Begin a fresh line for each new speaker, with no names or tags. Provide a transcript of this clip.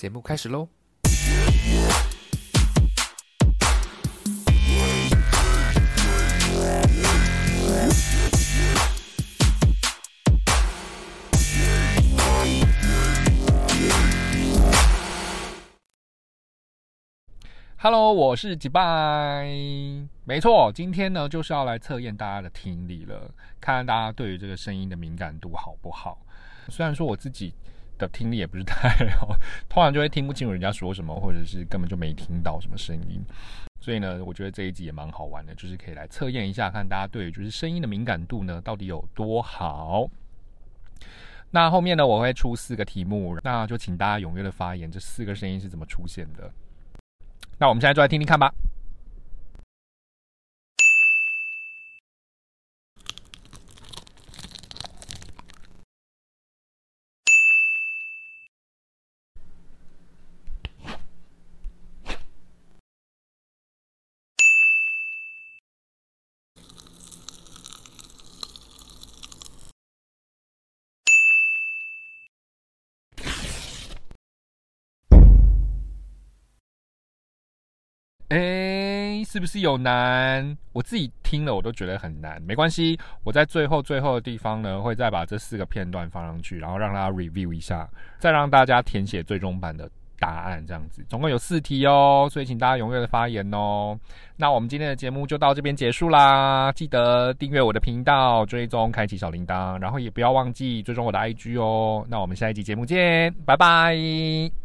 节目开始喽！Hello，我是吉拜。没错，今天呢就是要来测验大家的听力了，看看大家对于这个声音的敏感度好不好。虽然说我自己。的听力也不是太好，通常就会听不清楚人家说什么，或者是根本就没听到什么声音。所以呢，我觉得这一集也蛮好玩的，就是可以来测验一下，看大家对就是声音的敏感度呢到底有多好。那后面呢，我会出四个题目，那就请大家踊跃的发言，这四个声音是怎么出现的？那我们现在就来听听看吧。是不是有难？我自己听了我都觉得很难。没关系，我在最后最后的地方呢，会再把这四个片段放上去，然后让大家 review 一下，再让大家填写最终版的答案。这样子，总共有四题哦，所以请大家踊跃的发言哦。那我们今天的节目就到这边结束啦，记得订阅我的频道，追踪开启小铃铛，然后也不要忘记追踪我的 IG 哦。那我们下一集节目见，拜拜。